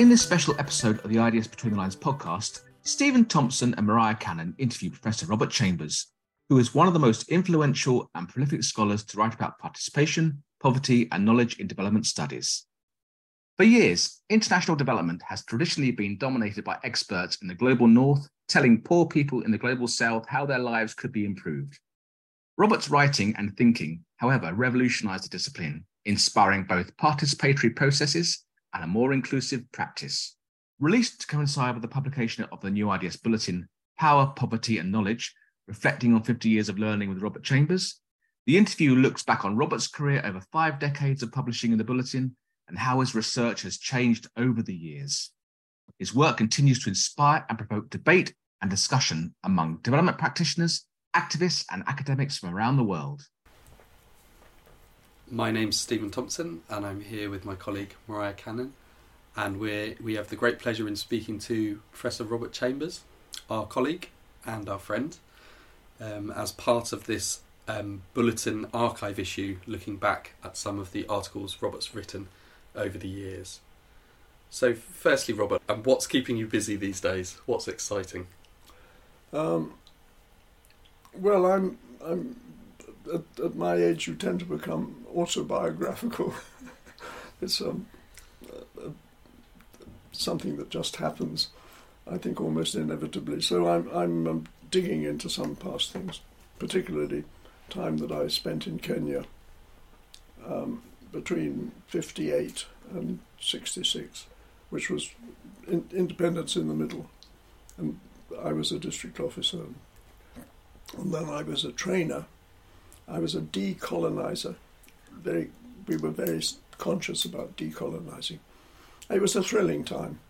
In this special episode of the IDS Between the Lines podcast, Stephen Thompson and Mariah Cannon interview Professor Robert Chambers, who is one of the most influential and prolific scholars to write about participation, poverty, and knowledge in development studies. For years, international development has traditionally been dominated by experts in the global north telling poor people in the global south how their lives could be improved. Robert's writing and thinking, however, revolutionized the discipline, inspiring both participatory processes and a more inclusive practice. Released to coincide with the publication of the New IDS Bulletin, Power, Poverty and Knowledge, reflecting on 50 years of learning with Robert Chambers, the interview looks back on Robert's career over five decades of publishing in the Bulletin and how his research has changed over the years. His work continues to inspire and provoke debate and discussion among development practitioners, activists, and academics from around the world. My name's Stephen Thompson, and I'm here with my colleague Mariah Cannon, and we we have the great pleasure in speaking to Professor Robert Chambers, our colleague and our friend, um, as part of this um, bulletin archive issue, looking back at some of the articles Robert's written over the years. So, firstly, Robert, and what's keeping you busy these days? What's exciting? Um, well, I'm, I'm at, at, my age, you tend to become autobiographical. it's um, uh, something that just happens, I think, almost inevitably. So I'm, I'm um, digging into some past things, particularly time that I spent in Kenya. Um, between 58 and 66, which was in, independence in the middle. And I was a district officer. And then I was a trainer. I was a decolonizer. Very, we were very conscious about decolonizing. It was a thrilling time.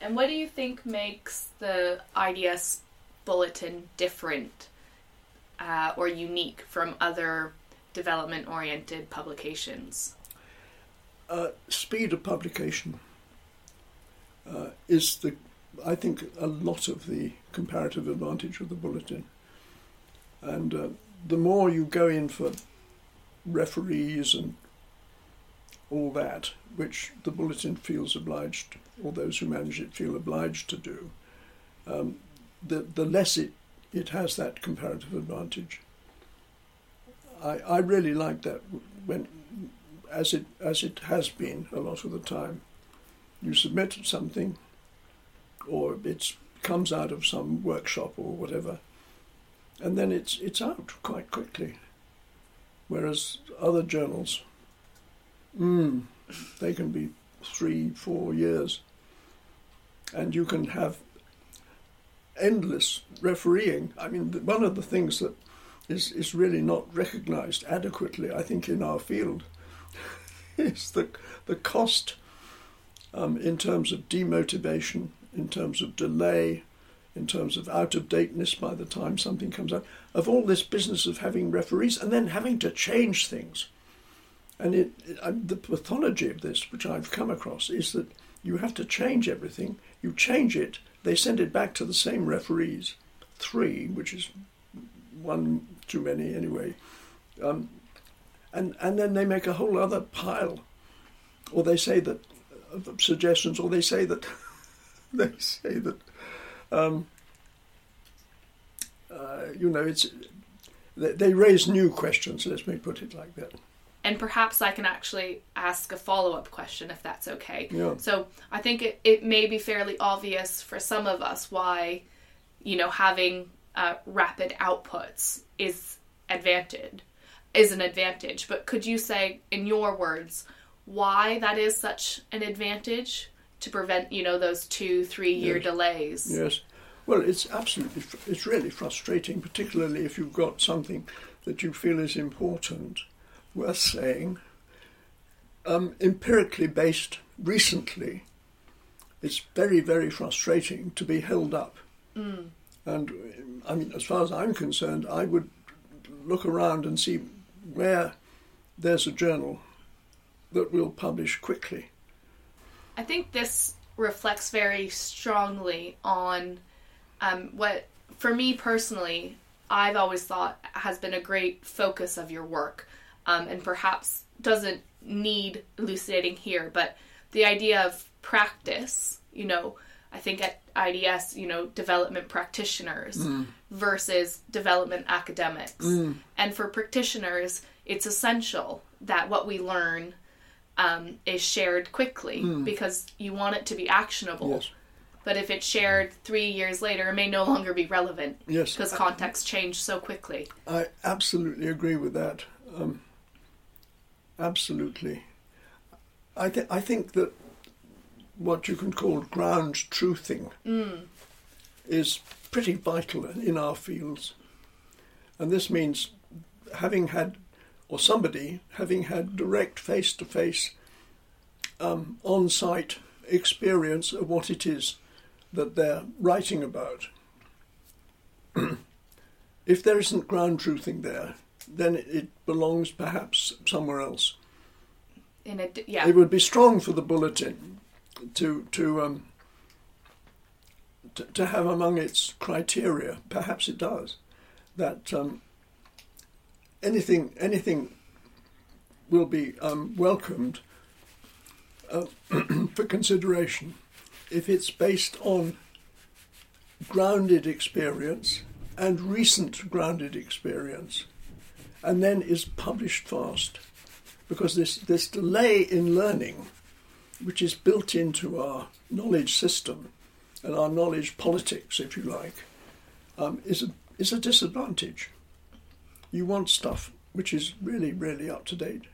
And what do you think makes the IDS bulletin different uh, or unique from other development oriented publications? Uh, speed of publication uh, is the, I think, a lot of the comparative advantage of the bulletin. And uh, the more you go in for referees and all that, which the bulletin feels obliged, or those who manage it feel obliged to do, um, the, the less it, it has that comparative advantage. I, I really like that when, as it as it has been a lot of the time, you submit something, or it comes out of some workshop or whatever, and then it's it's out quite quickly. Whereas other journals, mm, they can be three, four years, and you can have endless refereeing. I mean, one of the things that is, is really not recognized adequately, I think, in our field, is the, the cost um, in terms of demotivation, in terms of delay, in terms of out of dateness by the time something comes out, of all this business of having referees and then having to change things. And it, it, the pathology of this, which I've come across, is that you have to change everything. You change it, they send it back to the same referees, three, which is one too many anyway. Um, and and then they make a whole other pile, or they say that of suggestions, or they say that they say that um, uh, you know it's they, they raise new questions. Let me put it like that. And perhaps I can actually ask a follow up question if that's okay. Yeah. So I think it, it may be fairly obvious for some of us why, you know, having uh, rapid outputs is advantage is an advantage. But could you say, in your words, why that is such an advantage to prevent, you know, those two, three year yes. delays? Yes. Well, it's absolutely, it's really frustrating, particularly if you've got something that you feel is important, worth saying, um, empirically based recently. It's very, very frustrating to be held up. Mm. And I mean, as far as I'm concerned, I would look around and see where there's a journal that will publish quickly. I think this reflects very strongly on um, what, for me personally, I've always thought has been a great focus of your work, um, and perhaps doesn't need elucidating here, but the idea of practice, you know, I think at IDS, you know, development practitioners Mm. versus development academics. And for practitioners, it's essential that what we learn um, is shared quickly because you want it to be actionable. Mm. Yes. But if it's shared three years later, it may no longer be relevant Yes. because context changed so quickly. I absolutely agree with that. Um, absolutely. I, th- I think that what you can call ground truthing is pretty vital in our fields. And this means having had, or somebody having had direct face to face, on site experience of what it is that they're writing about if there isn't ground truthing there, then it belongs perhaps somewhere else. In a yeah, It would be strong for the bulletin to to um, to, to have among its criteria, perhaps it does, that um, anything anything will be um, welcomed uh, for consideration if it's based on grounded experience and recent grounded experience, and then is published fast. Because this, this delay in learning, which is built into our knowledge system and our knowledge politics, if you like, um, is, a, is a disadvantage. You want stuff which is really, really up to date.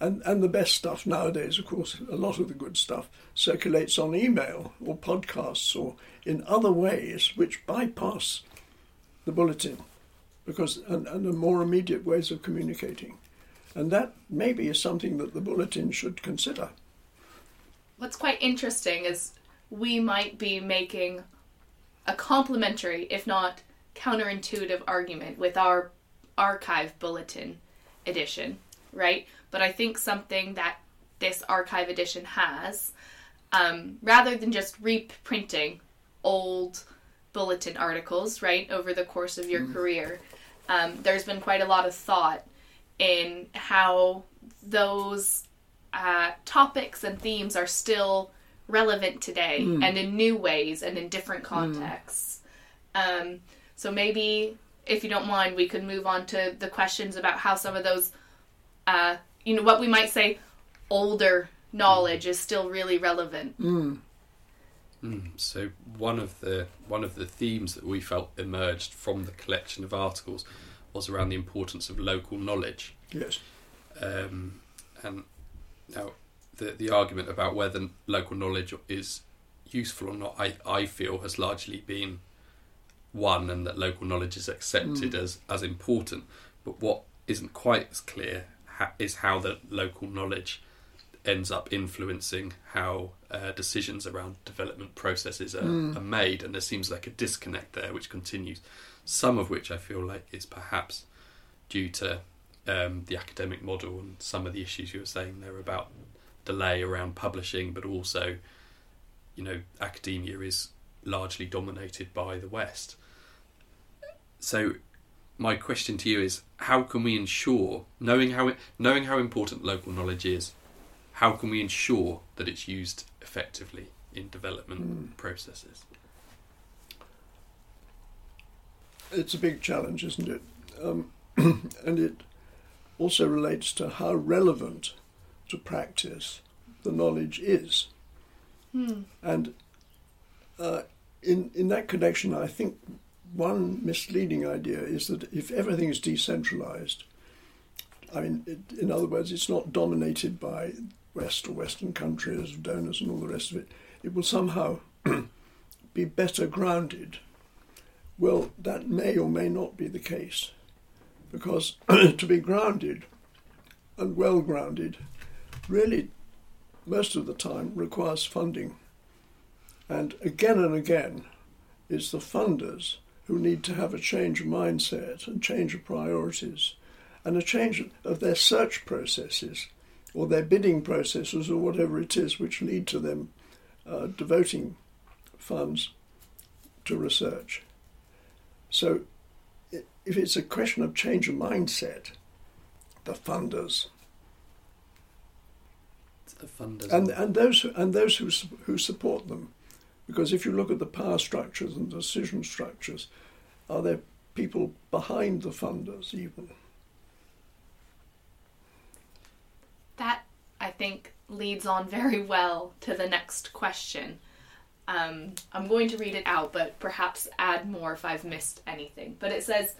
And, and the best stuff nowadays, of course, a lot of the good stuff circulates on email or podcasts or in other ways which bypass the bulletin because and, and are more immediate ways of communicating. And that maybe is something that the bulletin should consider. what's quite interesting is we might be making a complementary, if not counterintuitive, argument with our archive bulletin edition, right? But I think something that this archive edition has, um, rather than just reprinting old bulletin articles, right, over the course of your career, um, there's been quite a lot of thought in how those uh, topics and themes are still relevant today and in new ways and in different contexts. Um, so maybe, if you don't mind, we could move on to the questions about how some of those, uh, you know, what we might say older knowledge is still really relevant. Mm, so one of the one of the themes that we felt emerged from the collection of articles was around the importance of local knowledge. Yes. Um, and now, the the argument about whether local knowledge is useful or not, I, I feel has largely been won, and that local knowledge is accepted as as important. But what isn't quite as clear ha- is how the local knowledge ends up influencing how uh, decisions around development processes are, are made, and there seems like a disconnect there, which continues. Some of which I feel like is perhaps due to um, the academic model and some of the issues you were saying there about delay around publishing, but also, you know, academia is largely dominated by the West. So, my question to you is: How can we ensure, knowing how knowing how important local knowledge is, how can we ensure that it's used effectively in development processes? It's a big challenge, isn't it? Um, and it also relates to how relevant to practice the knowledge is. And uh, in in that connection, I think one misleading idea is that if everything is decentralized, I mean, it, in other words, it's not dominated by West or Western countries, donors, and all the rest of it. It will somehow be better grounded. Well, that may or may not be the case, because to be grounded and well grounded really most of the time requires funding. And again and again, it's the funders who need to have a change of mindset and change of priorities and a change of their search processes or their bidding processes or whatever it is which lead to them uh, devoting funds to research. So if it's a question of change of mindset, the funders The funders. and and those who, and those who who support them, because if you look at the power structures and decision structures, are there people behind the funders even? That, I think, leads on very well to the next question. Um, I'm going to read it out, but perhaps add more if I've missed anything. But it says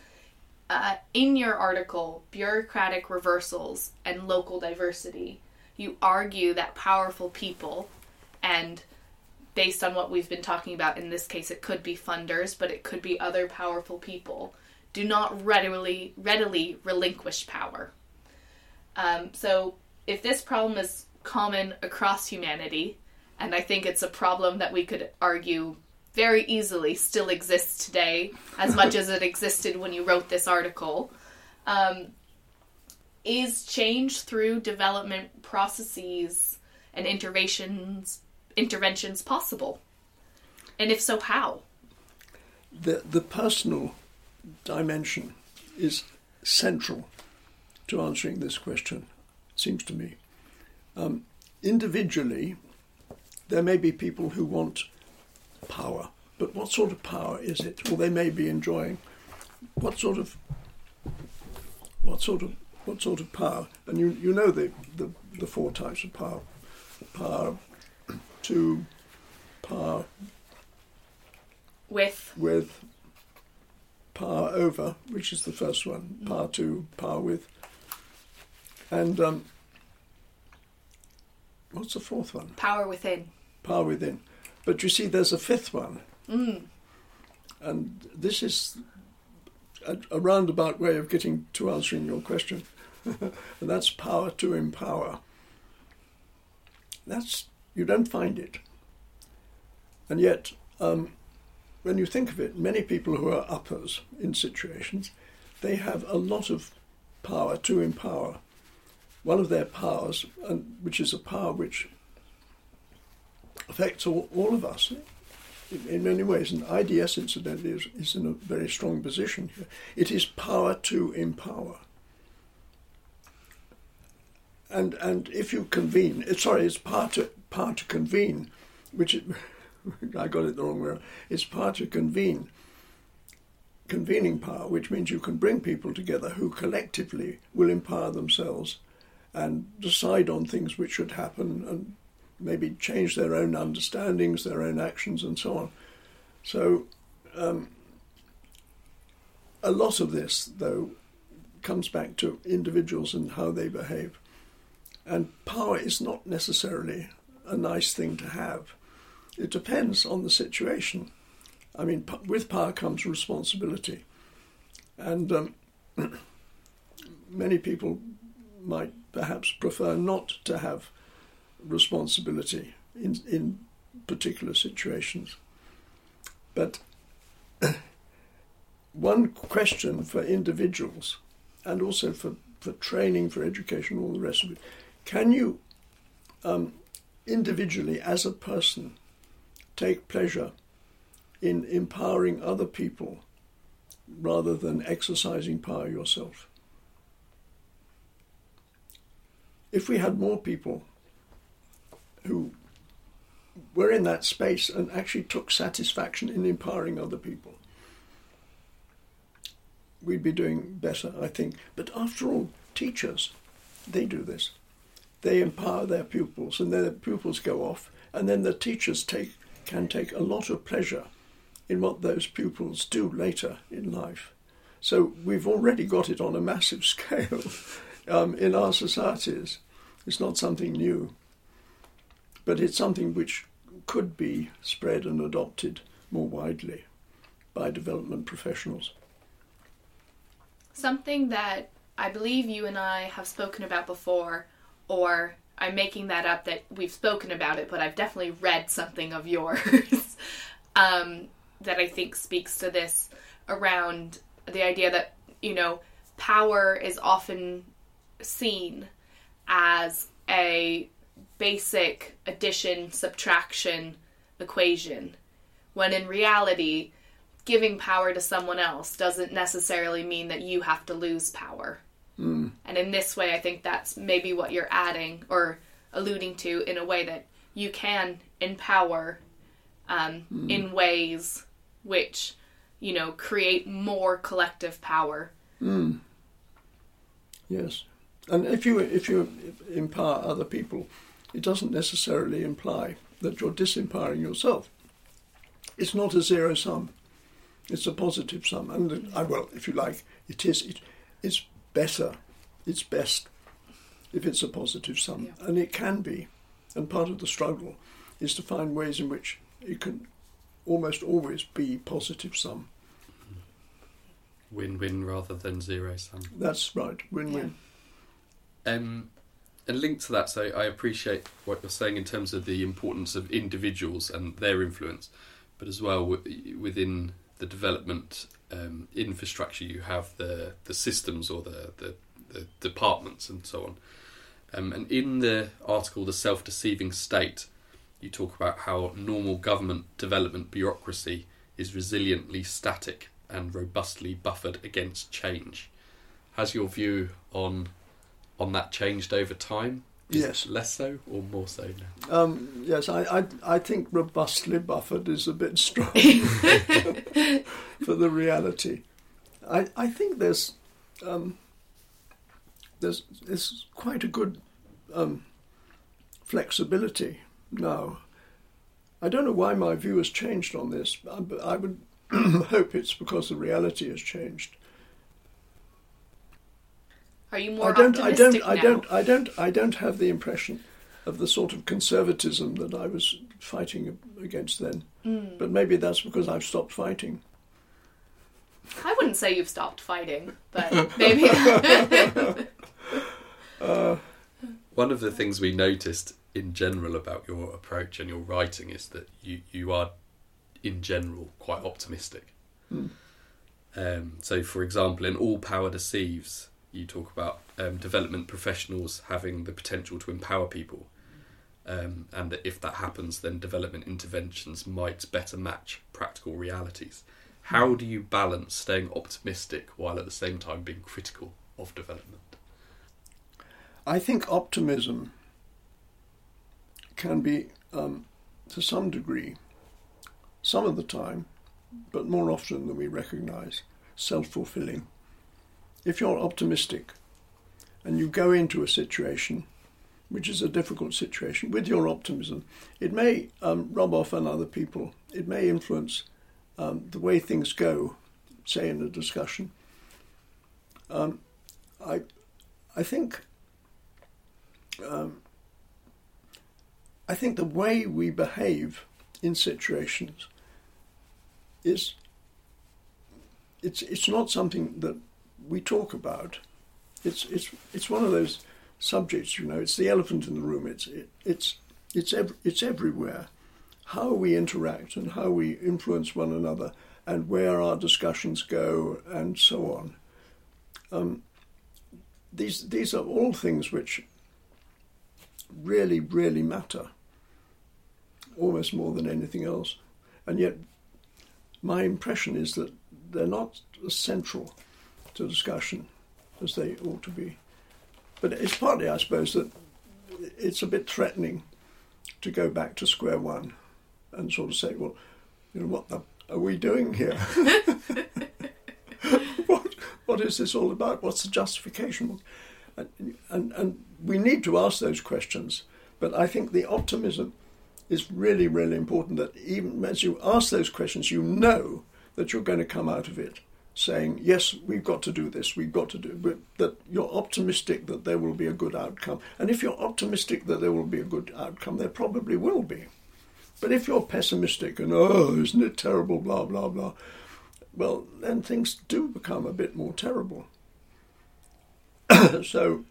uh, in your article, Bureaucratic Reversals and Local Diversity, you argue that powerful people, and based on what we've been talking about in this case, it could be funders, but it could be other powerful people, do not readily, readily relinquish power. Um, so if this problem is common across humanity, and I think it's a problem that we could argue very easily still exists today, as much as it existed when you wrote this article, um, is change through development processes and interventions interventions possible? And if so, how? The the personal dimension is central to answering this question. Seems to me. Um, individually, there may be people who want power, but what sort of power is it? Well, they may be enjoying what sort of what sort of what sort of power? And you you know the the, the four types of power: power to power With with power over, which is the first one, power to, power with. And um, what's the fourth one? power within. Power within. But you see, there's a fifth one. Mm. And this is a, a roundabout way of getting to answering your question. and that's power to empower. That's, you don't find it. And yet, um, when you think of it, many people who are uppers in situations, they have a lot of power to empower. One of their powers, and which is a power which affects all, all of us in, in many ways, and IDS incidentally is, is in a very strong position here. It is power to empower. And and if you convene, sorry, it's power to power to convene, which it, I got it the wrong way. It's power to convene. Convening power, which means you can bring people together who collectively will empower themselves and decide on things which should happen and maybe change their own understandings, their own actions, and so on. So, um, a lot of this, though, comes back to individuals and how they behave. And power is not necessarily a nice thing to have. It depends on the situation. I mean, with power comes responsibility. And um, many people might perhaps prefer not to have responsibility in, in particular situations. But one question for individuals and also for, for training, for education, all the rest of it can you um, individually, as a person, take pleasure in empowering other people rather than exercising power yourself? If we had more people who were in that space and actually took satisfaction in empowering other people, we'd be doing better, I think. But after all, teachers, they do this. They empower their pupils, and then the pupils go off, and then the teachers take can take a lot of pleasure in what those pupils do later in life. So we've already got it on a massive scale um, in our societies. It's not something new, but it's something which could be spread and adopted more widely by development professionals. Something that I believe you and I have spoken about before, or I'm making that up that we've spoken about it, but I've definitely read something of yours um, that I think speaks to this around the idea that, you know, power is often seen as a basic addition subtraction equation, when in reality, giving power to someone else doesn't necessarily mean that you have to lose power. Mm. And in this way, I think that's maybe what you're adding or alluding to in a way that you can empower um, Hmm. in ways which you know create more collective power Yes, and if you if you empower other people, it doesn't necessarily imply that you're disempowering yourself. It's not a zero sum; it's a positive sum, and uh, well, if you like, it is. It, it's better, it's best if it's a positive sum, Yeah. and it can be. And part of the struggle is to find ways in which it can almost always be positive sum. Win-win rather than zero sum. That's right, win-win. Um, and linked to that, so I appreciate what you're saying in terms of the importance of individuals and their influence, but as well w- within the development um, infrastructure, you have the the systems or the the, the departments and so on. Um, and in the article, "The Self-Deceiving State," you talk about how normal government development bureaucracy is resiliently static and robustly buffered against change. Has your view on on that changed over time? Is Yes. less so or more so now? Um, yes, I, I, I think robustly buffered is a bit strong for the reality. I, I think there's um, there's there's quite a good um, flexibility now. I don't know why my view has changed on this, but I would hope it's because the reality has changed. Are you more I don't, I don't, I don't, I don't, I don't have the impression of the sort of conservatism that I was fighting against then. Hmm. But maybe that's because I've stopped fighting. I wouldn't say you've stopped fighting but maybe One of the things we noticed in general about your approach and your writing is that you, you are, in general, quite optimistic. Um, so, for example, in All Power Deceives, you talk about um, development professionals having the potential to empower people, um, and that if that happens, then development interventions might better match practical realities. How do you balance staying optimistic while at the same time being critical of development? I think optimism can be, um, to some degree, some of the time, but more often than we recognise, self fulfilling. If you're optimistic and you go into a situation which is a difficult situation with your optimism, it may um, rub off on other people, it may influence um, the way things go, say in a discussion. Um, I, I think um, I think the way we behave in situations is it's it's not something that we talk about. It's it's it's one of those subjects, you know. It's the elephant in the room. It's it, it's it's ev- it's everywhere. How we interact and how we influence one another, and where our discussions go, and so on. Um, these these are all things which really, really matter, almost more than anything else. And yet, my impression is that they're not central to discussion as they ought to be. But it's partly, I suppose, that it's a bit threatening to go back to square one and sort of say, well, you know, what the are we doing here? what, what is this all about? What's the justification? And, and, and we need to ask those questions. But I think the optimism is really, really important that even as you ask those questions, you know that you're going to come out of it saying, yes, we've got to do this, we've got to do but that you're optimistic that there will be a good outcome. And if you're optimistic that there will be a good outcome, there probably will be. But if you're pessimistic and, oh, isn't it terrible, blah, blah, blah, well, then things do become a bit more terrible. so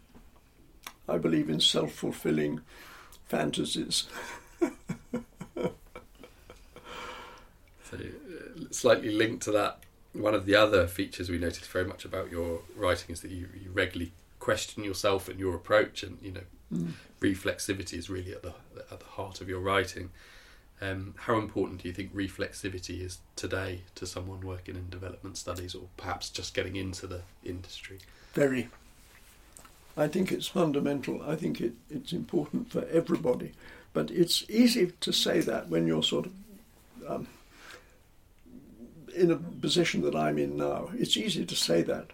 I believe in self fulfilling fantasies. So, uh, slightly linked to that, one of the other features we noticed very much about your writing is that you, you regularly question yourself and your approach, and you know, reflexivity is really at the at the heart of your writing. Um, how important do you think reflexivity is today to someone working in development studies, or perhaps just getting into the industry? Very. I think it's fundamental. I think it, it's important for everybody. But it's easy to say that when you're sort of um, in a position that I'm in now. It's easy to say that.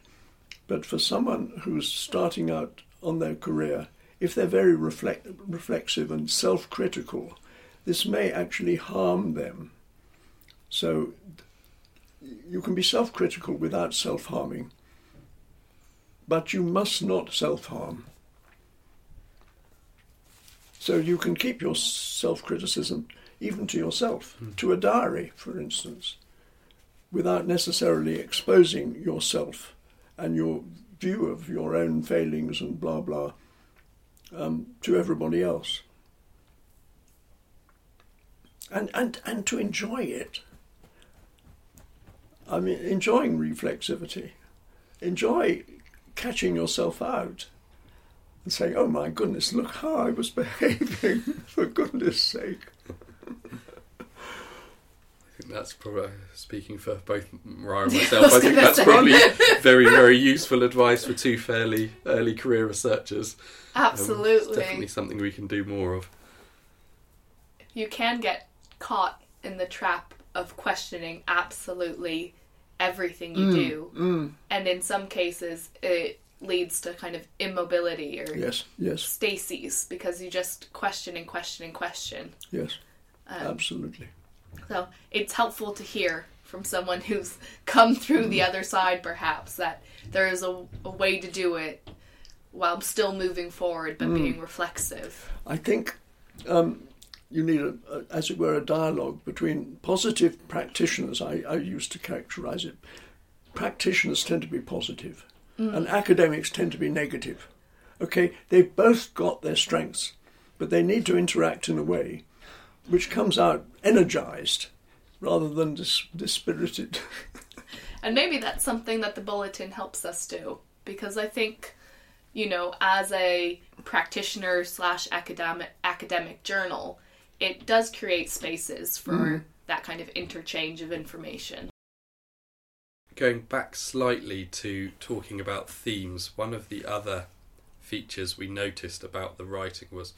But for someone who's starting out on their career, if they're very reflect, reflexive and self critical, this may actually harm them. So you can be self critical without self harming, but you must not self harm. So you can keep your self criticism even to yourself, mm. to a diary, for instance, without necessarily exposing yourself and your view of your own failings and blah blah um, to everybody else. And, and, and to enjoy it. I mean, enjoying reflexivity. Enjoy catching yourself out and saying, oh my goodness, look how I was behaving, for goodness sake. I think that's probably speaking for both Mariah and myself. I, I think that's say. probably very, very useful advice for two fairly early career researchers. Absolutely, um, definitely something we can do more of. You can get caught in the trap of questioning absolutely everything you mm, do, mm. and in some cases, it leads to kind of immobility or yes, yes, stasis because you just question and question and question. Yes, um, absolutely. So it's helpful to hear from someone who's come through the other side, perhaps, that there is a, a way to do it while still moving forward but mm. being reflexive. I think um, you need, a, a, as it were, a dialogue between positive practitioners. I, I used to characterize it. Practitioners tend to be positive, mm. and academics tend to be negative. Okay, they've both got their strengths, but they need to interact in a way which comes out energized rather than dis- dispirited. and maybe that's something that the bulletin helps us do because I think, you know, as a practitioner slash academic academic journal, it does create spaces for mm. that kind of interchange of information. Going back slightly to talking about themes, one of the other features we noticed about the writing was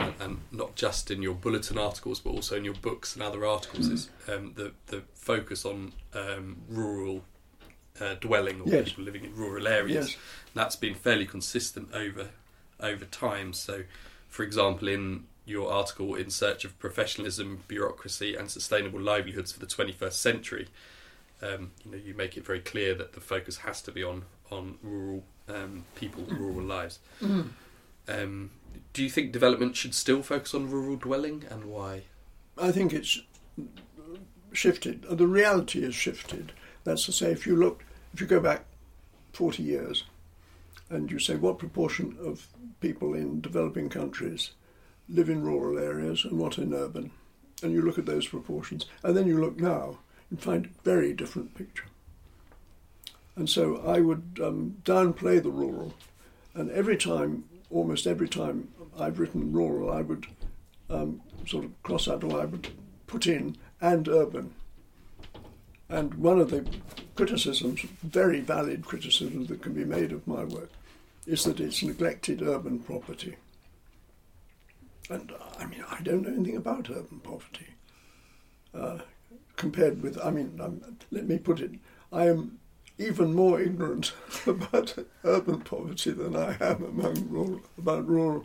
and, and, not just in your bulletin articles, but also in your books and other articles, is um, the the focus on um, rural uh, dwelling or yes. people living in rural areas. Yes. That's been fairly consistent over over time. So, for example, in your article "In Search of Professionalism, Bureaucracy, and Sustainable Livelihoods for the 21st Century," um, you know you make it very clear that the focus has to be on on rural um, people, rural lives. Mm. Um, do you think development should still focus on rural dwelling and why? I think it's shifted. The reality has shifted. That's to say, if you look, if you go back 40 years and you say what proportion of people in developing countries live in rural areas and what in urban, and you look at those proportions, and then you look now, you find a very different picture. And so I would um, downplay the rural, and every time almost every time I've written rural, I would um, sort of cross out or I would put in and urban. And one of the criticisms, very valid criticisms that can be made of my work, is that it's neglected urban property. And I mean, I don't know anything about urban poverty. Uh, compared with, I mean, um, let me put it, I am even more ignorant about urban poverty than I am among rural, about rural.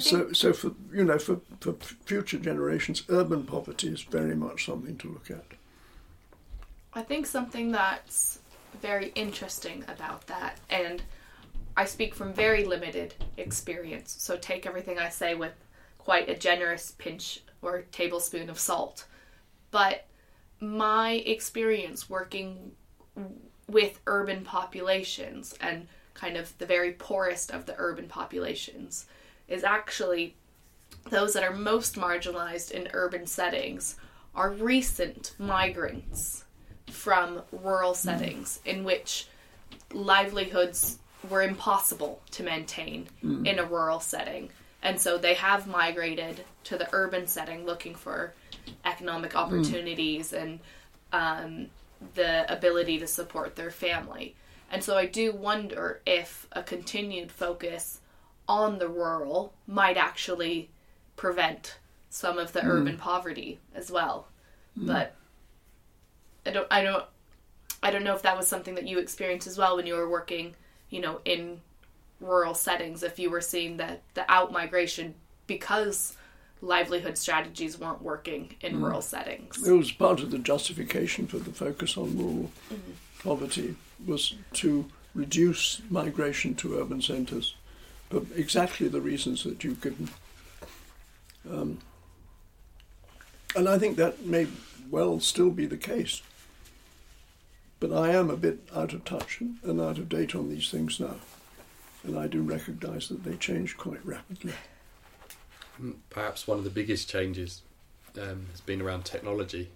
so, so for you know, for, for future generations, urban poverty is very much something to look at. I think something that's very interesting about that, and I speak from very limited experience, so take everything I say with quite a generous pinch or tablespoon of salt. But my experience working with urban populations and kind of the very poorest of the urban populations is actually those that are most marginalized in urban settings are recent migrants from rural settings in which livelihoods were impossible to maintain mm. in a rural setting. And so they have migrated to the urban setting looking for economic hmm. opportunities mm. and um, the ability to support their family. And so I do wonder if a continued focus on the rural might actually prevent some of the Mm. urban poverty as well. But I don't I don't I don't know if that was something that you experienced as well when you were working, you know, in rural settings if you were seeing the the out migration because livelihood strategies weren't working in rural settings. It was part of the justification for the focus on rural poverty was to reduce migration to urban centres, for exactly the reasons that you've given. Um, and I think that may well still be the case. But I am a bit out of touch and out of date on these things now. And I do recognise that they change quite rapidly. Perhaps one of the biggest changes um, has been around technology.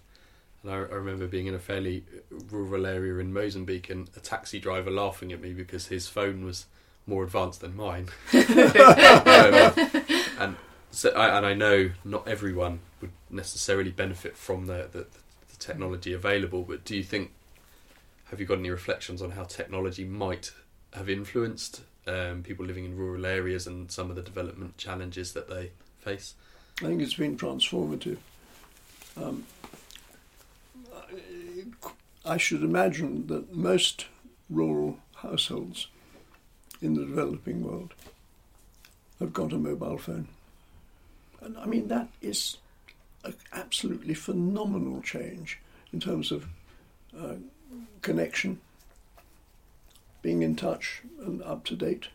And I, I remember being in a fairly rural area in Mozambique and a taxi driver laughing at me because his phone was more advanced than mine. Um, and so, I, and I know not everyone would necessarily benefit from the, the, the technology available. But do you think? Have you got any reflections on how technology might have influenced um, people living in rural areas and some of the development challenges that they face? I think it's been transformative. Um, I should imagine that most rural households in the developing world have got a mobile phone. And I mean, that is an absolutely phenomenal change in terms of uh, connection, being in touch and up to date.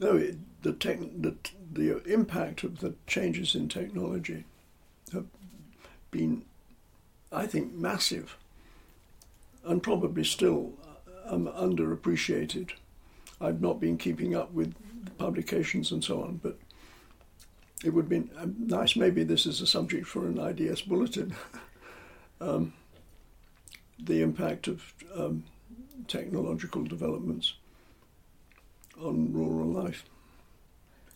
No, it, the, the the impact of the changes in technology have been, I think, massive, and probably still um, underappreciated. I've not been keeping up with publications and so on, but it would be um, nice. Maybe this is a subject for an IDS bulletin. um, the impact of um, technological developments on rural life.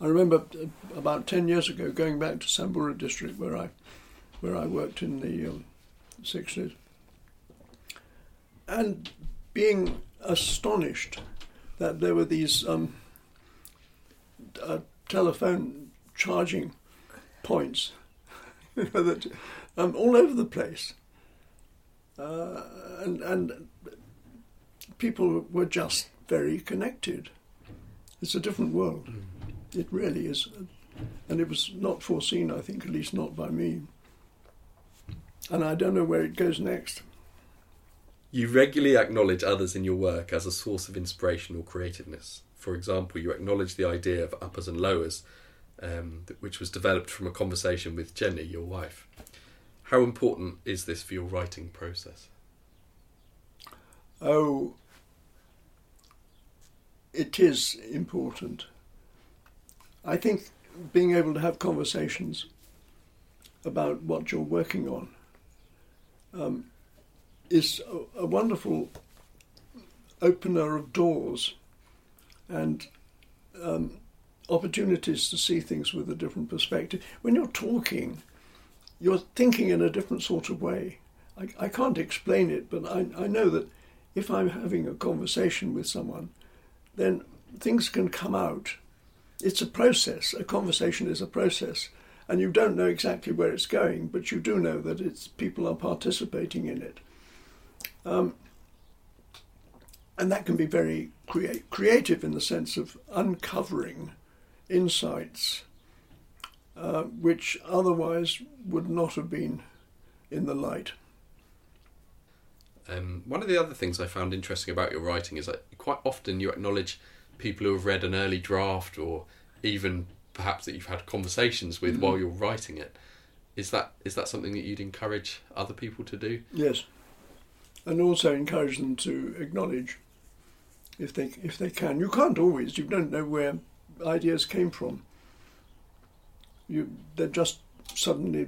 I remember uh, about ten years ago going back to Samburu district where I where I worked in the um, 60s and being astonished that there were these um, uh, telephone charging points that um, all over the place, uh, and and people were just very connected. It's a different world. It really is, and it was not foreseen. I think, at least not by me. And I don't know where it goes next. You regularly acknowledge others in your work as a source of inspiration or creativeness. For example, you acknowledge the idea of uppers and lowers, um, which was developed from a conversation with Jenny, your wife. How important is this for your writing process? Oh, it is important. I think being able to have conversations about what you're working on um, is a, a wonderful opener of doors and um, opportunities to see things with a different perspective. When you're talking, you're thinking in a different sort of way. I, I can't explain it, but I, I know that if I'm having a conversation with someone, then things can come out. It's a process. A conversation is a process, and you don't know exactly where it's going, but you do know that it's people are participating in it. Um, and that can be very crea- creative in the sense of uncovering insights uh, which otherwise would not have been in the light. Um, one of the other things I found interesting about your writing is that quite often you acknowledge people who have read an early draft or even perhaps that you've had conversations with while you're writing it. Is that is that something that you'd encourage other people to do? Yes, and also encourage them to acknowledge if they if they can. You can't always. You don't know where ideas came from. You they're just suddenly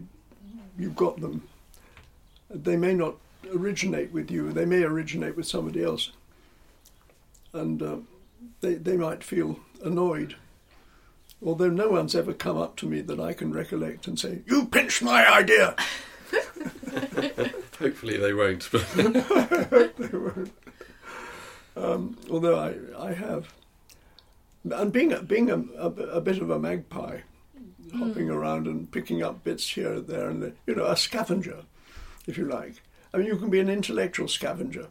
you've got them. They may not originate with you. They may originate with somebody else, and uh, they they might feel annoyed. Although no one's ever come up to me that I can recollect and say, "You pinched my idea." Hopefully they won't. But they won't. Um, although I, I have, and being a, being a, a, a bit of a magpie, hopping around and picking up bits here and there, and you know, a scavenger, if you like. I mean, you can be an intellectual scavenger,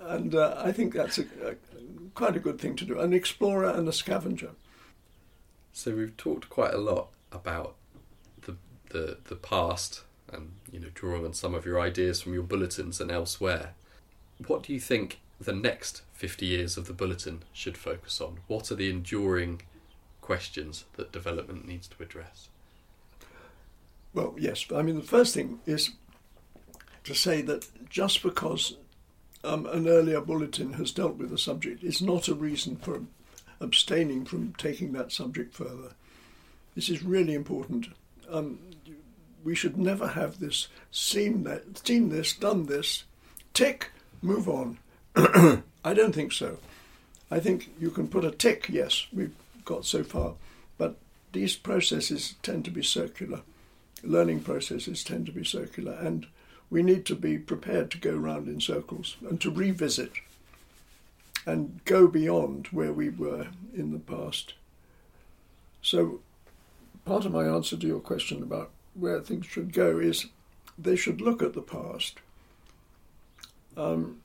and uh, I think that's a, a, quite a good thing to do. An explorer and a scavenger. so we've talked quite a lot about the the the past and you know drawing on some of your ideas from your bulletins and elsewhere. What do you think the next 50 years of the bulletin should focus on? What are the enduring questions that development needs to address? Well, yes. I mean, the first thing is to say that just because um, an earlier bulletin has dealt with the subject is not a reason for abstaining from taking that subject further. This is really important. Um, we should never have this seen that, seen this, done this, tick, move on. I don't think so. I think you can put a tick, yes, we've got so far, but these processes tend to be circular. Learning processes tend to be circular, and we need to be prepared to go round in circles and to revisit and go beyond where we were in the past. So, part of my answer to your question about where things should go is they should look at the past. Um,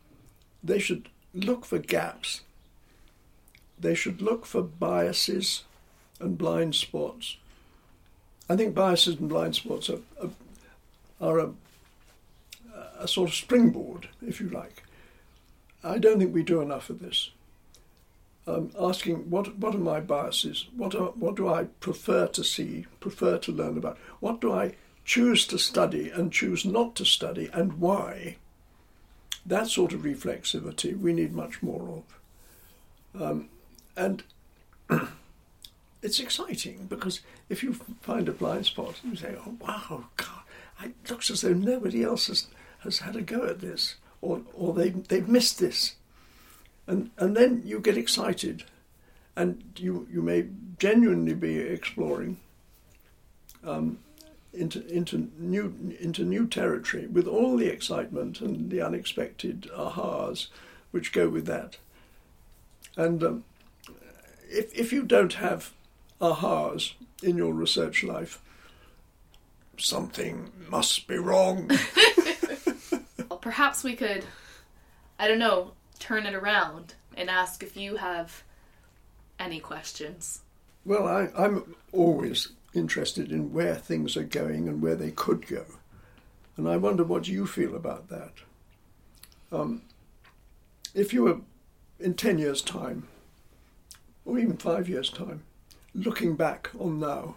they should look for gaps. They should look for biases and blind spots. I think biases and blind spots are, are, are a, a sort of springboard, if you like. I don't think we do enough of this. Um, asking what what are my biases? What are, what do I prefer to see, prefer to learn about? What do I choose to study and choose not to study, and why? That sort of reflexivity we need much more of. Um, and it's exciting because if you find a blind spot, and you say, "Oh wow, God, it looks as though nobody else has, has had a go at this, or or they they've missed this," and and then you get excited, and you you may genuinely be exploring. Um, into into new into new territory with all the excitement and the unexpected ahas which go with that. And um, if if you don't have ahas in your research life, something must be wrong. Perhaps we could, I don't know, turn it around and ask if you have any questions. well, I, I'm always interested in where things are going and where they could go, and I wonder what you feel about that. Um, if you were in ten years' time, or even five years' time, looking back on now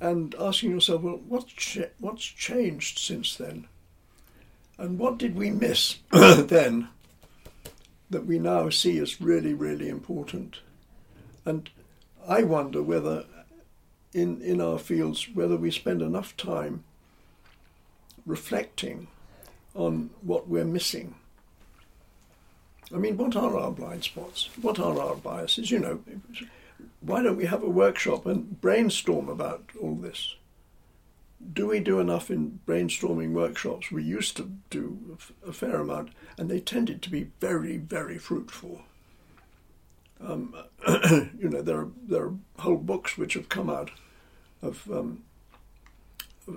and asking yourself, well, what's, what's changed since then? And what did we miss then that we now see as really, really important? And I wonder whether in, in our fields, whether we spend enough time reflecting on what we're missing. I mean, what are our blind spots? What are our biases? You know, why don't we have a workshop and brainstorm about all this? Do we do enough in brainstorming workshops? We used to do a fair amount, and they tended to be very, very fruitful. Um, you know, there are there are whole books which have come out of um,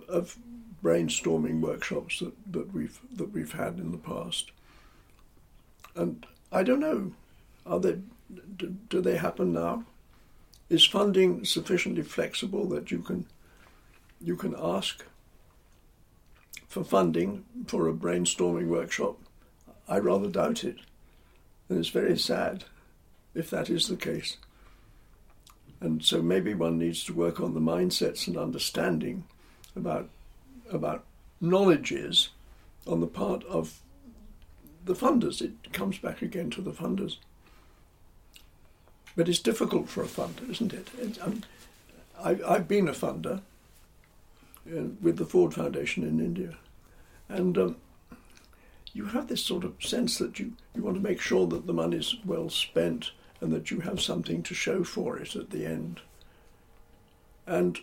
of brainstorming workshops that, that we've that we've had in the past. And I don't know, are they do, do they happen now? Is funding sufficiently flexible that you can you can ask for funding for a brainstorming workshop? I rather doubt it. And it's very sad if that is the case. And so maybe one needs to work on the mindsets and understanding about about knowledges on the part of the funders. It comes back again to the funders. But it's difficult for a funder, isn't it? Um, I, I've been a funder uh, with the Ford Foundation in India, and um, you have this sort of sense that you, you want to make sure that the money's well spent and that you have something to show for it at the end. And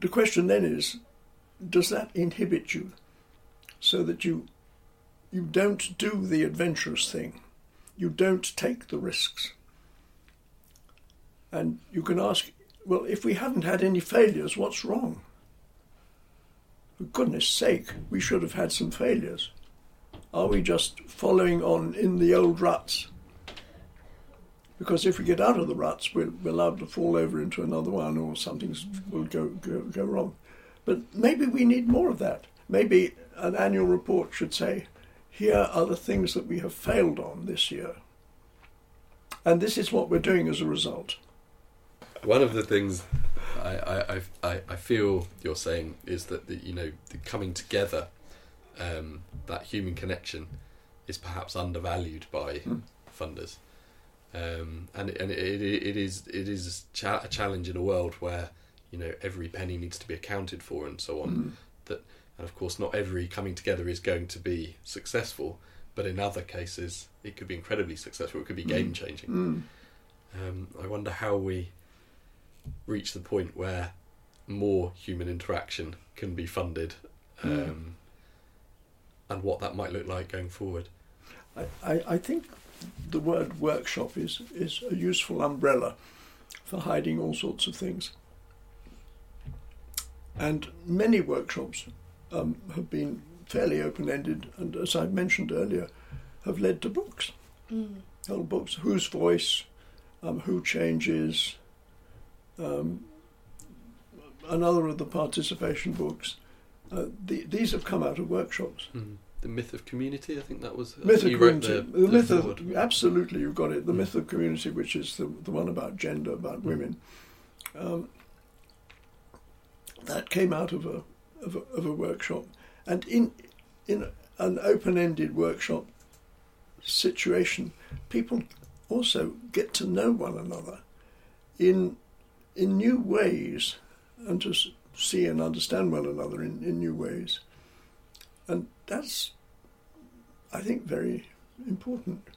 the question then is does that inhibit you so that you you don't do the adventurous thing you don't take the risks and you can ask well if we haven't had any failures what's wrong for goodness sake we should have had some failures are we just following on in the old ruts because if we get out of the ruts, we're, we're allowed to fall over into another one, or something will go, go go wrong. But maybe we need more of that. Maybe an annual report should say, "Here are the things that we have failed on this year," and this is what we're doing as a result. One of the things I, I, I, I feel you're saying is that the, you know the coming together, um, that human connection, is perhaps undervalued by Hmm. funders. Um, and and it, it, it is it is a challenge in a world where you know every penny needs to be accounted for and so on. Mm. That and of course not every coming together is going to be successful, but in other cases it could be incredibly successful. It could be Mm. game changing. Mm. Um, I wonder how we reach the point where more human interaction can be funded, um, Mm. and what that might look like going forward. I, I, I think the word workshop is, is a useful umbrella for hiding all sorts of things. And many workshops um, have been fairly open ended, and as I mentioned earlier, have led to books. Mm. Whole books, whose voice, um, who changes, um, another of the participation books. Uh, the, these have come out of workshops. The myth of community, I think that was I myth of community. the, The, the myth of absolutely, you've got it. The Mm. myth of community, which is the the one about gender, about Mm. women, um, that came out of a, of a of a workshop, and in in an open-ended workshop situation, people also get to know one another in in new ways, and to see and understand one another in, in new ways, and that's I think very important.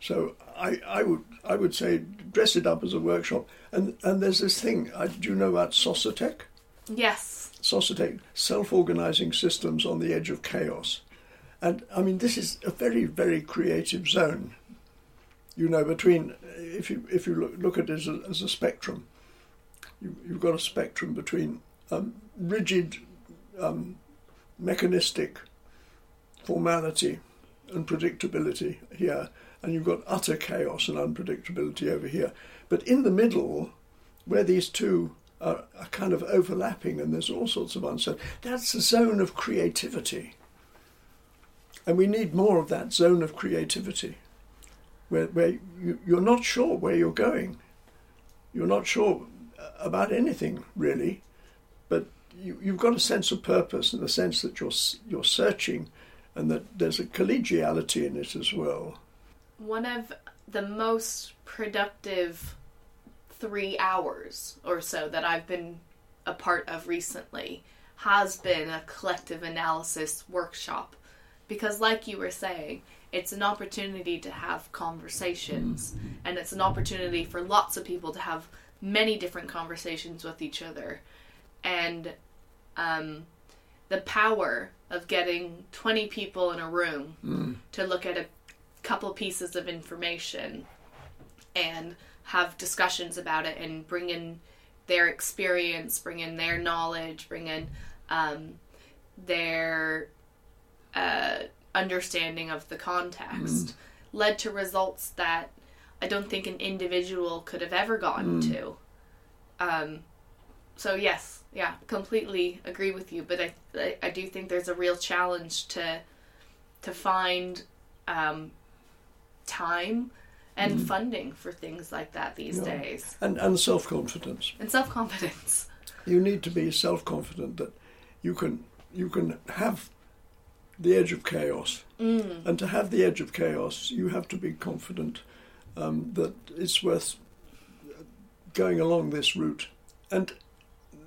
So I, I would I would say dress it up as a workshop, and and there's this thing. I, do you know about SOSOTEC? Yes. SOSOTEC, self-organizing systems on the edge of chaos, and I mean this is a very very creative zone. You know, between if you if you look, look at it as a, as a spectrum, you, you've got a spectrum between um, rigid, um, mechanistic formality and predictability here, and you've got utter chaos and unpredictability over here. But in the middle, where these two are, are kind of overlapping and there's all sorts of uncertainty, that's the zone of creativity. And we need more of that zone of creativity, where, where you, you're not sure where you're going. You're not sure about anything, really, but you, you've got a sense of purpose and a sense that you're, you're searching and that there's a collegiality in it as well. One of the most productive three hours or so that I've been a part of recently has been a collective analysis workshop. Because, like you were saying, it's an opportunity to have conversations, and it's an opportunity for lots of people to have many different conversations with each other. And um, the power of getting 20 people in a room to look at a couple pieces of information and have discussions about it and bring in their experience, bring in their knowledge, bring in um, their uh, understanding of the context, led to results that I don't think an individual could have ever gotten to. Um, so yes, yeah, completely agree with you. But I, I, I do think there's a real challenge to to find um, time and funding for things like that these Yeah. days, And, and self confidence. and self confidence. You need to be self confident that you can you can have the edge of chaos. Mm. And to have the edge of chaos, you have to be confident um, that it's worth going along this route. And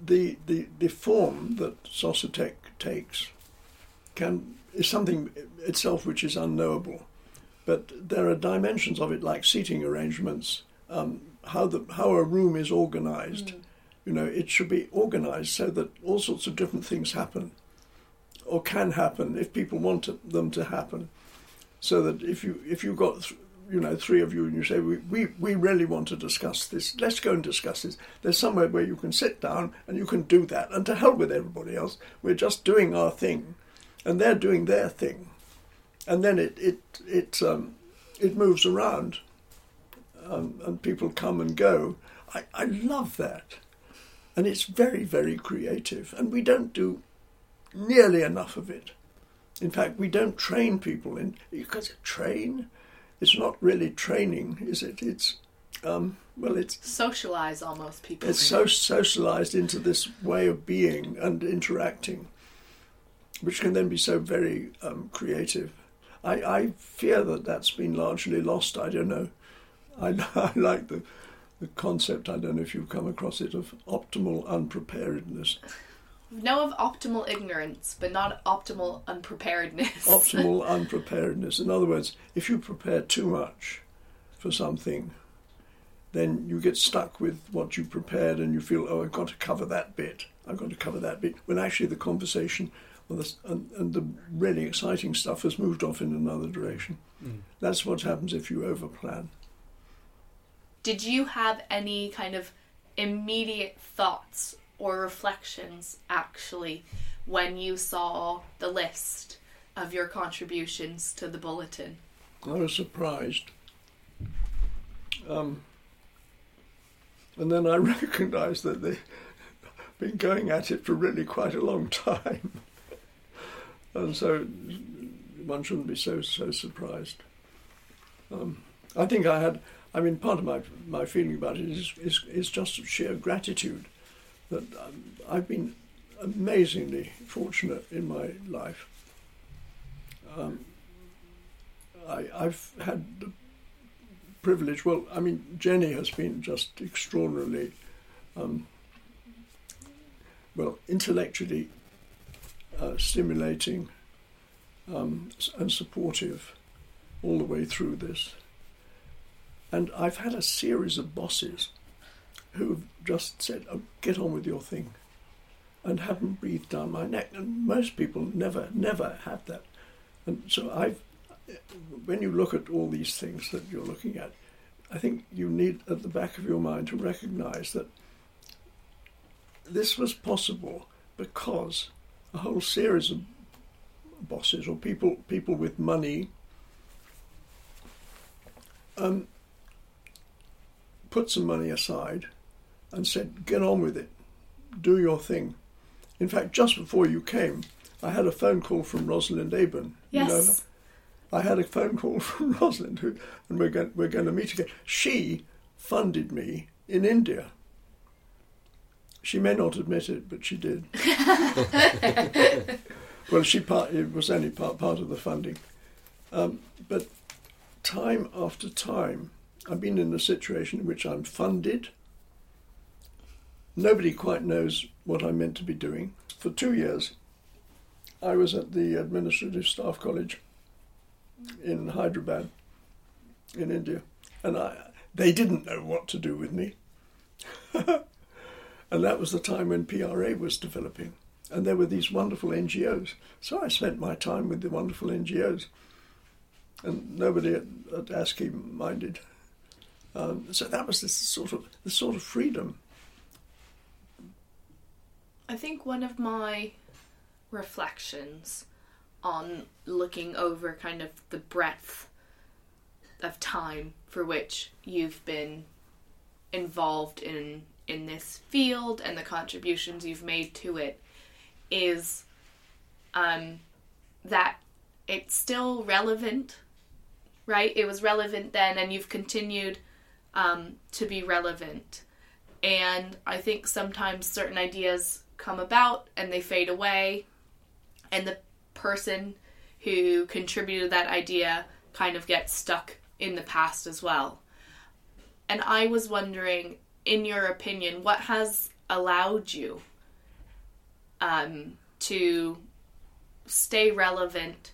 the the, the form that SOSOTEC takes can is something itself which is unknowable. But there are dimensions of it, like seating arrangements, um, how the how a room is organised, You know, it should be organised so that all sorts of different things happen, or can happen if people want to, them to happen. So that if you if you've got th- you know three of you and you say we, we we really want to discuss this, let's go and discuss this. There's somewhere where you can sit down and you can do that. And to hell with everybody else, we're just doing our thing, and they're doing their thing, and then it it it um, it moves around, um, and people come and go. I, I love that and it's very, very creative. And we don't do nearly enough of it. In fact, we don't train people in because train. It's not really training, is it? It's um, well, it's Socialize almost people. it's so socialized into this way of being and interacting, which can then be so very um, creative. I, I fear that that's been largely lost. I don't know. I, I like the the concept. I don't know if you've come across it of optimal unpreparedness. Know of optimal ignorance, but not optimal unpreparedness. Optimal unpreparedness. In other words, if you prepare too much for something, then you get stuck with what you prepared and you feel, oh, I've got to cover that bit. I've got to cover that bit. When actually the conversation and the, and, and the really exciting stuff has moved off in another direction. Hmm. That's what happens if you overplan. Did you have any kind of immediate thoughts or reflections actually when you saw the list of your contributions to the bulletin? I was surprised. Um, and then I recognised that they've been going at it for really quite a long time. and so one shouldn't be so so surprised. Um, I think I had, I mean, part of my, my feeling about it is, is, is just sheer gratitude that um, I've been amazingly fortunate in my life. Um, I, I've had the privilege. Well, I mean, Jenny has been just extraordinarily, um, well, intellectually uh, stimulating um, and supportive all the way through this. And I've had a series of bosses who've just said, oh, "Get on with your thing," and haven't breathed down my neck. And most people never, never have that. And so I've when you look at all these things that you're looking at, I think you need at the back of your mind to recognize that this was possible because a whole series of bosses or people people with money um, put some money aside and said, "Get on with it, do your thing." In fact, just before you came, I had a phone call from Rosalind Eyben. You know her? Yes. I had a phone call from Rosalind, who, and we're going, we're going to meet again. She funded me in India. She may not admit it, but she did. well, she part, it was only part, part of the funding. Um, but time after time, I've been in a situation in which I'm funded. Nobody quite knows what I'm meant to be doing. For two years, I was at the Administrative Staff College in Hyderabad, in India, and I, they didn't know what to do with me. and that was the time when PRA was developing, and there were these wonderful NGOs. So I spent my time with the wonderful NGOs, and nobody at, at ASCI minded. Um, so that was this sort of the sort of freedom. I think one of my reflections on looking over kind of the breadth of time for which you've been involved in in this field and the contributions you've made to it is um, that it's still relevant, right? It was relevant then, and you've continued um, to be relevant. And I think sometimes certain ideas come about and they fade away, and the person who contributed that idea kind of gets stuck in the past as well. And I was wondering, in your opinion, what has allowed you um, to stay relevant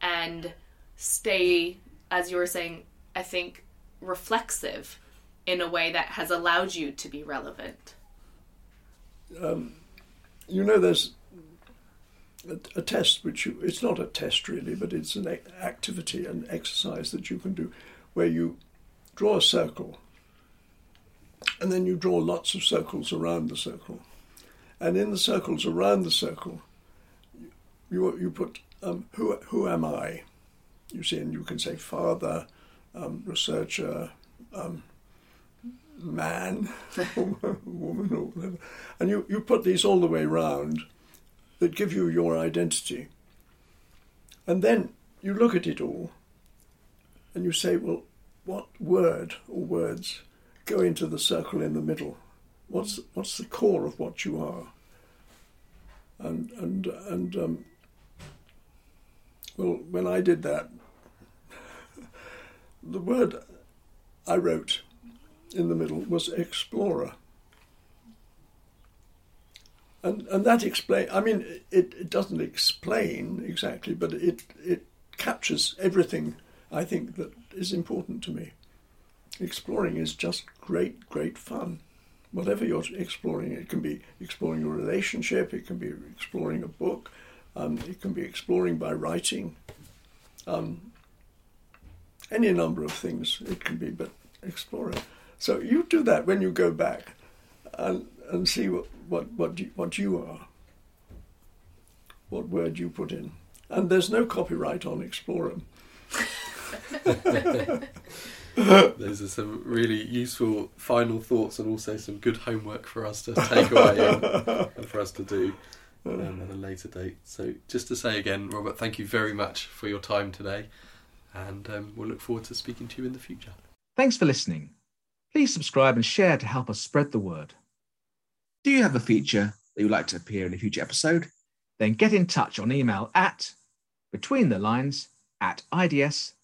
and stay, as you were saying, I think, reflexive in a way that has allowed you to be relevant? um, you know, there's a, a, test which you, it's not a test really, but it's an activity, an exercise that you can do where you draw a circle and then you draw lots of circles around the circle. And in the circles around the circle, you, you put um, who, who am I? You see, and you can say father, um, researcher, um, man, woman, or whatever. And you, you put these all the way round that give you your identity. And then you look at it all and you say, well, what word or words go into the circle in the middle? What's, what's the core of what you are? And, and, and um, well, when I did that, the word I wrote in the middle was explorer. And, and that explain. I mean, it, it doesn't explain exactly, but it, it captures everything I think that is important to me. Exploring is just great, great fun. Whatever you're exploring, it can be exploring a relationship, it can be exploring a book, um, it can be exploring by writing. Um, any number of things it can be, but exploring. So you do that when you go back and, and see what, what, what, you, what you are, what word you put in. And there's no copyright on Explorer. Those are some really useful final thoughts and also some good homework for us to take away and, and for us to do um, at a later date. So, just to say again, Robert, thank you very much for your time today, and um, we'll look forward to speaking to you in the future. Thanks for listening. Please subscribe and share to help us spread the word. Do you have a feature that you'd like to appear in a future episode? Then get in touch on email at between the lines at ids.ac.uk.